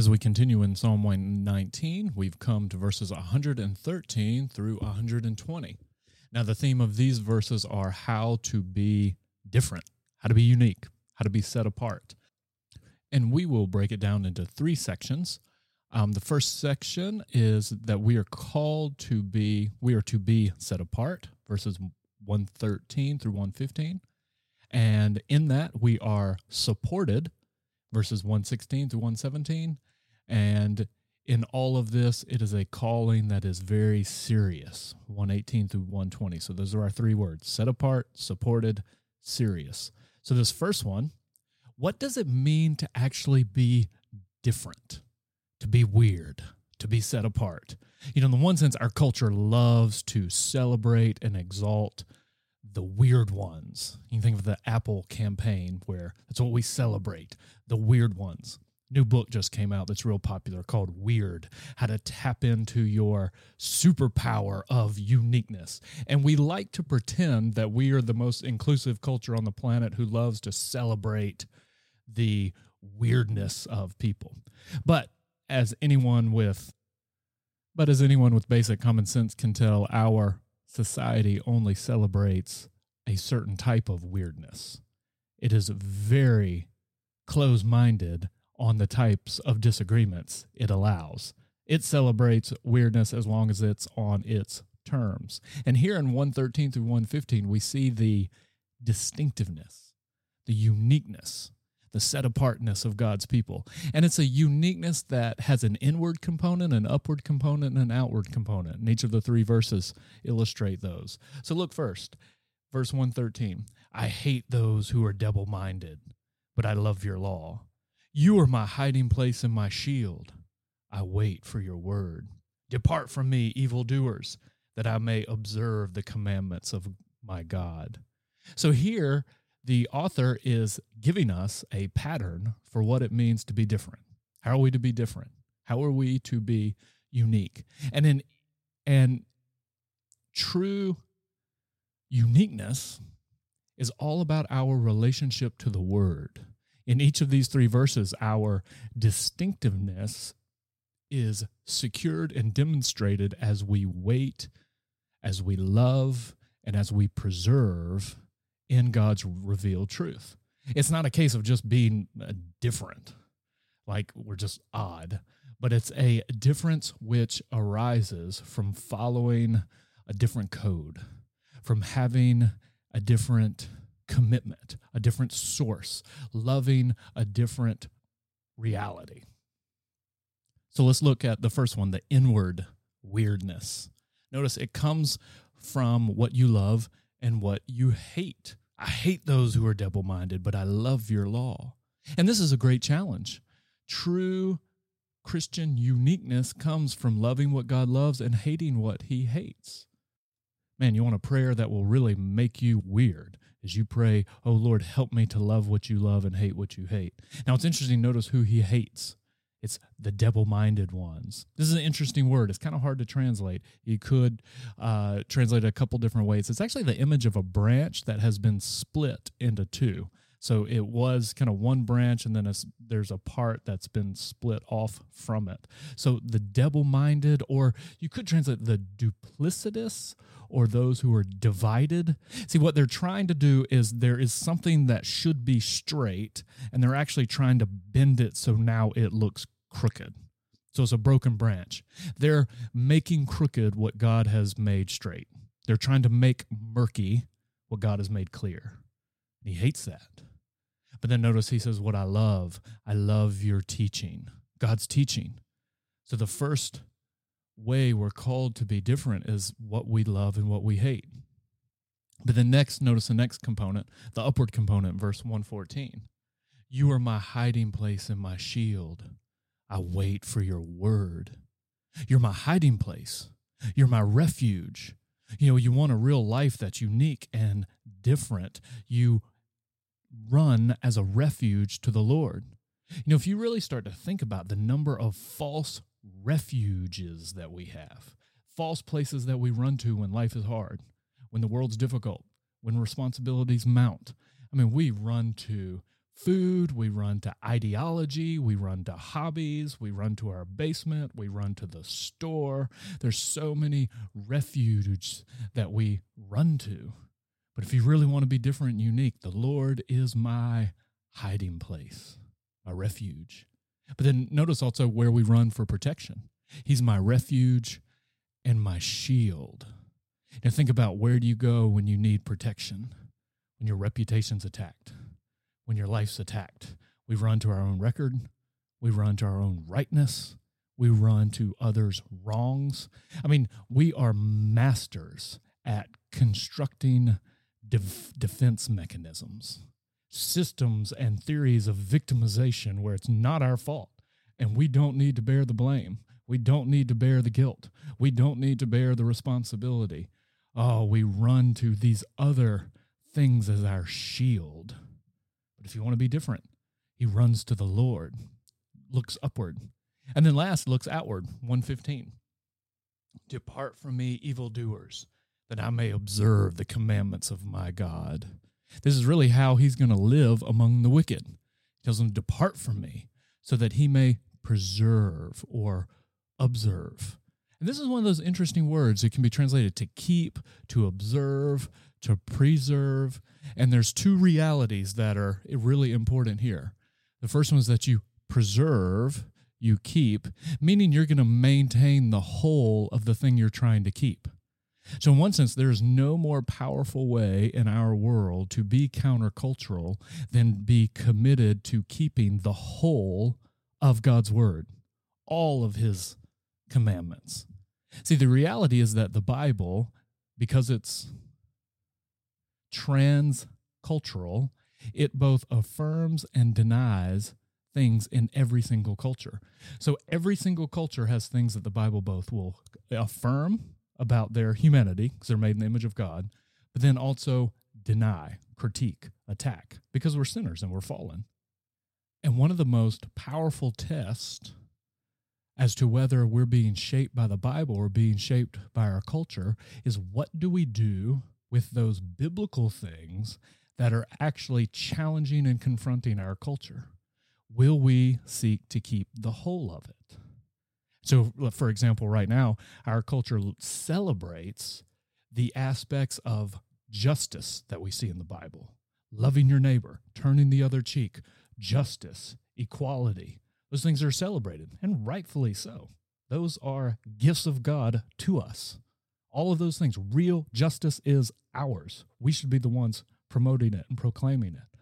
As we continue in Psalm 119, we've come to verses 113 through 120. Now, the theme of these verses are how to be different, how to be unique, how to be set apart. And we will break it down into three sections. Um, the first section is that we are called to be, we are to be set apart, verses 113 through 115. And in that, we are supported, verses 116 through 117. And in all of this, it is a calling that is very serious, 118 through 120. So those are our three words set apart, supported, serious. So, this first one, what does it mean to actually be different, to be weird, to be set apart? You know, in the one sense, our culture loves to celebrate and exalt the weird ones. You can think of the Apple campaign where that's what we celebrate the weird ones. New book just came out that's real popular called Weird How to Tap into Your Superpower of Uniqueness. And we like to pretend that we are the most inclusive culture on the planet who loves to celebrate the weirdness of people. But as anyone with but as anyone with basic common sense can tell, our society only celebrates a certain type of weirdness. It is very close minded on the types of disagreements it allows. It celebrates weirdness as long as it's on its terms. And here in 113 through 115, we see the distinctiveness, the uniqueness, the set apartness of God's people. And it's a uniqueness that has an inward component, an upward component, and an outward component. And each of the three verses illustrate those. So look first, verse 113 I hate those who are double minded, but I love your law. You are my hiding place and my shield. I wait for your word. Depart from me, evildoers, that I may observe the commandments of my God. So here, the author is giving us a pattern for what it means to be different. How are we to be different? How are we to be unique? And in and true uniqueness is all about our relationship to the word. In each of these three verses, our distinctiveness is secured and demonstrated as we wait, as we love, and as we preserve in God's revealed truth. It's not a case of just being uh, different, like we're just odd, but it's a difference which arises from following a different code, from having a different commitment, a different source, loving a different reality. So let's look at the first one the inward weirdness. Notice it comes from what you love and what you hate. I hate those who are double minded, but I love your law. And this is a great challenge. True Christian uniqueness comes from loving what God loves and hating what he hates. Man, you want a prayer that will really make you weird as you pray, Oh Lord, help me to love what you love and hate what you hate. Now it's interesting, notice who he hates. It's the double minded ones. This is an interesting word. It's kind of hard to translate. You could uh, translate it a couple different ways. It's actually the image of a branch that has been split into two. So it was kind of one branch, and then a, there's a part that's been split off from it. So the double minded, or you could translate the duplicitous, or those who are divided. See, what they're trying to do is there is something that should be straight, and they're actually trying to bend it so now it looks crooked. So it's a broken branch. They're making crooked what God has made straight. They're trying to make murky what God has made clear. He hates that. But then notice he says, What I love, I love your teaching, God's teaching. So the first way we're called to be different is what we love and what we hate. But then next, notice the next component, the upward component, verse 114. You are my hiding place and my shield. I wait for your word. You're my hiding place. You're my refuge. You know, you want a real life that's unique and different. You run as a refuge to the Lord. You know, if you really start to think about the number of false refuges that we have, false places that we run to when life is hard, when the world's difficult, when responsibilities mount. I mean, we run to food, we run to ideology, we run to hobbies, we run to our basement, we run to the store. There's so many refuges that we run to. But if you really want to be different and unique, the Lord is my hiding place, my refuge. But then notice also where we run for protection. He's my refuge and my shield. And think about where do you go when you need protection, when your reputation's attacked, when your life's attacked. We run to our own record, we run to our own rightness, we run to others' wrongs. I mean, we are masters at constructing def- defense mechanisms, systems, and theories of victimization where it's not our fault and we don't need to bear the blame. We don't need to bear the guilt. We don't need to bear the responsibility. Oh, we run to these other things as our shield. But if you want to be different, he runs to the Lord, looks upward. And then last, looks outward, 115. Depart from me, evildoers, that I may observe the commandments of my God. This is really how he's going to live among the wicked. He tells them, Depart from me, so that he may preserve or observe. And this is one of those interesting words. It can be translated to keep, to observe, to preserve. And there's two realities that are really important here. The first one is that you preserve, you keep, meaning you're going to maintain the whole of the thing you're trying to keep. So, in one sense, there is no more powerful way in our world to be countercultural than be committed to keeping the whole of God's word, all of his commandments. See, the reality is that the Bible, because it's transcultural, it both affirms and denies things in every single culture. So every single culture has things that the Bible both will affirm about their humanity, because they're made in the image of God, but then also deny, critique, attack, because we're sinners and we're fallen. And one of the most powerful tests as to whether we're being shaped by the Bible or being shaped by our culture is what do we do with those biblical things that are actually challenging and confronting our culture? Will we seek to keep the whole of it? So, for example, right now, our culture celebrates the aspects of justice that we see in the Bible loving your neighbor, turning the other cheek, justice, equality, those things are celebrated, and rightfully so. Those are gifts of God to us. All of those things, real justice is ours. We should be the ones promoting it and proclaiming it.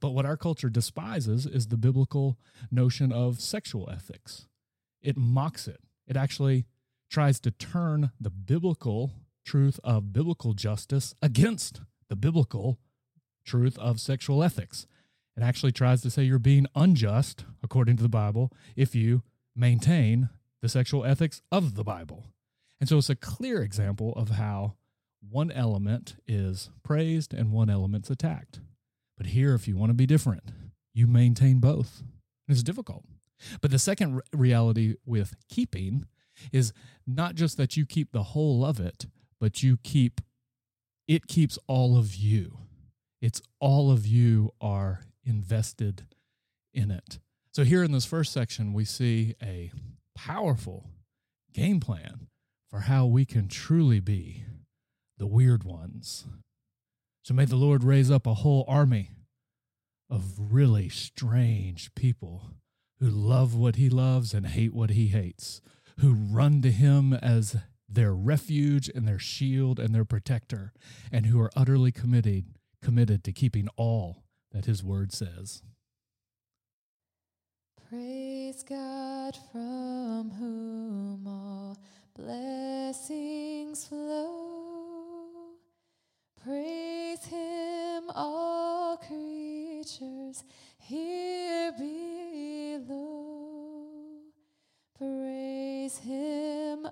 But what our culture despises is the biblical notion of sexual ethics. It mocks it. It actually tries to turn the biblical truth of biblical justice against the biblical truth of sexual ethics. It actually tries to say you're being unjust, according to the Bible, if you maintain the sexual ethics of the Bible. And so it's a clear example of how one element is praised and one element's attacked. But here, if you want to be different, you maintain both. It's difficult. But the second reality with keeping is not just that you keep the whole of it, but you keep it keeps all of you. It's all of you are invested in it. So, here in this first section, we see a powerful game plan for how we can truly be the weird ones. So, may the Lord raise up a whole army of really strange people who love what he loves and hate what he hates, who run to him as their refuge and their shield and their protector, and who are utterly committed committed to keeping all that his word says. Praise God from whom all blessings Praise him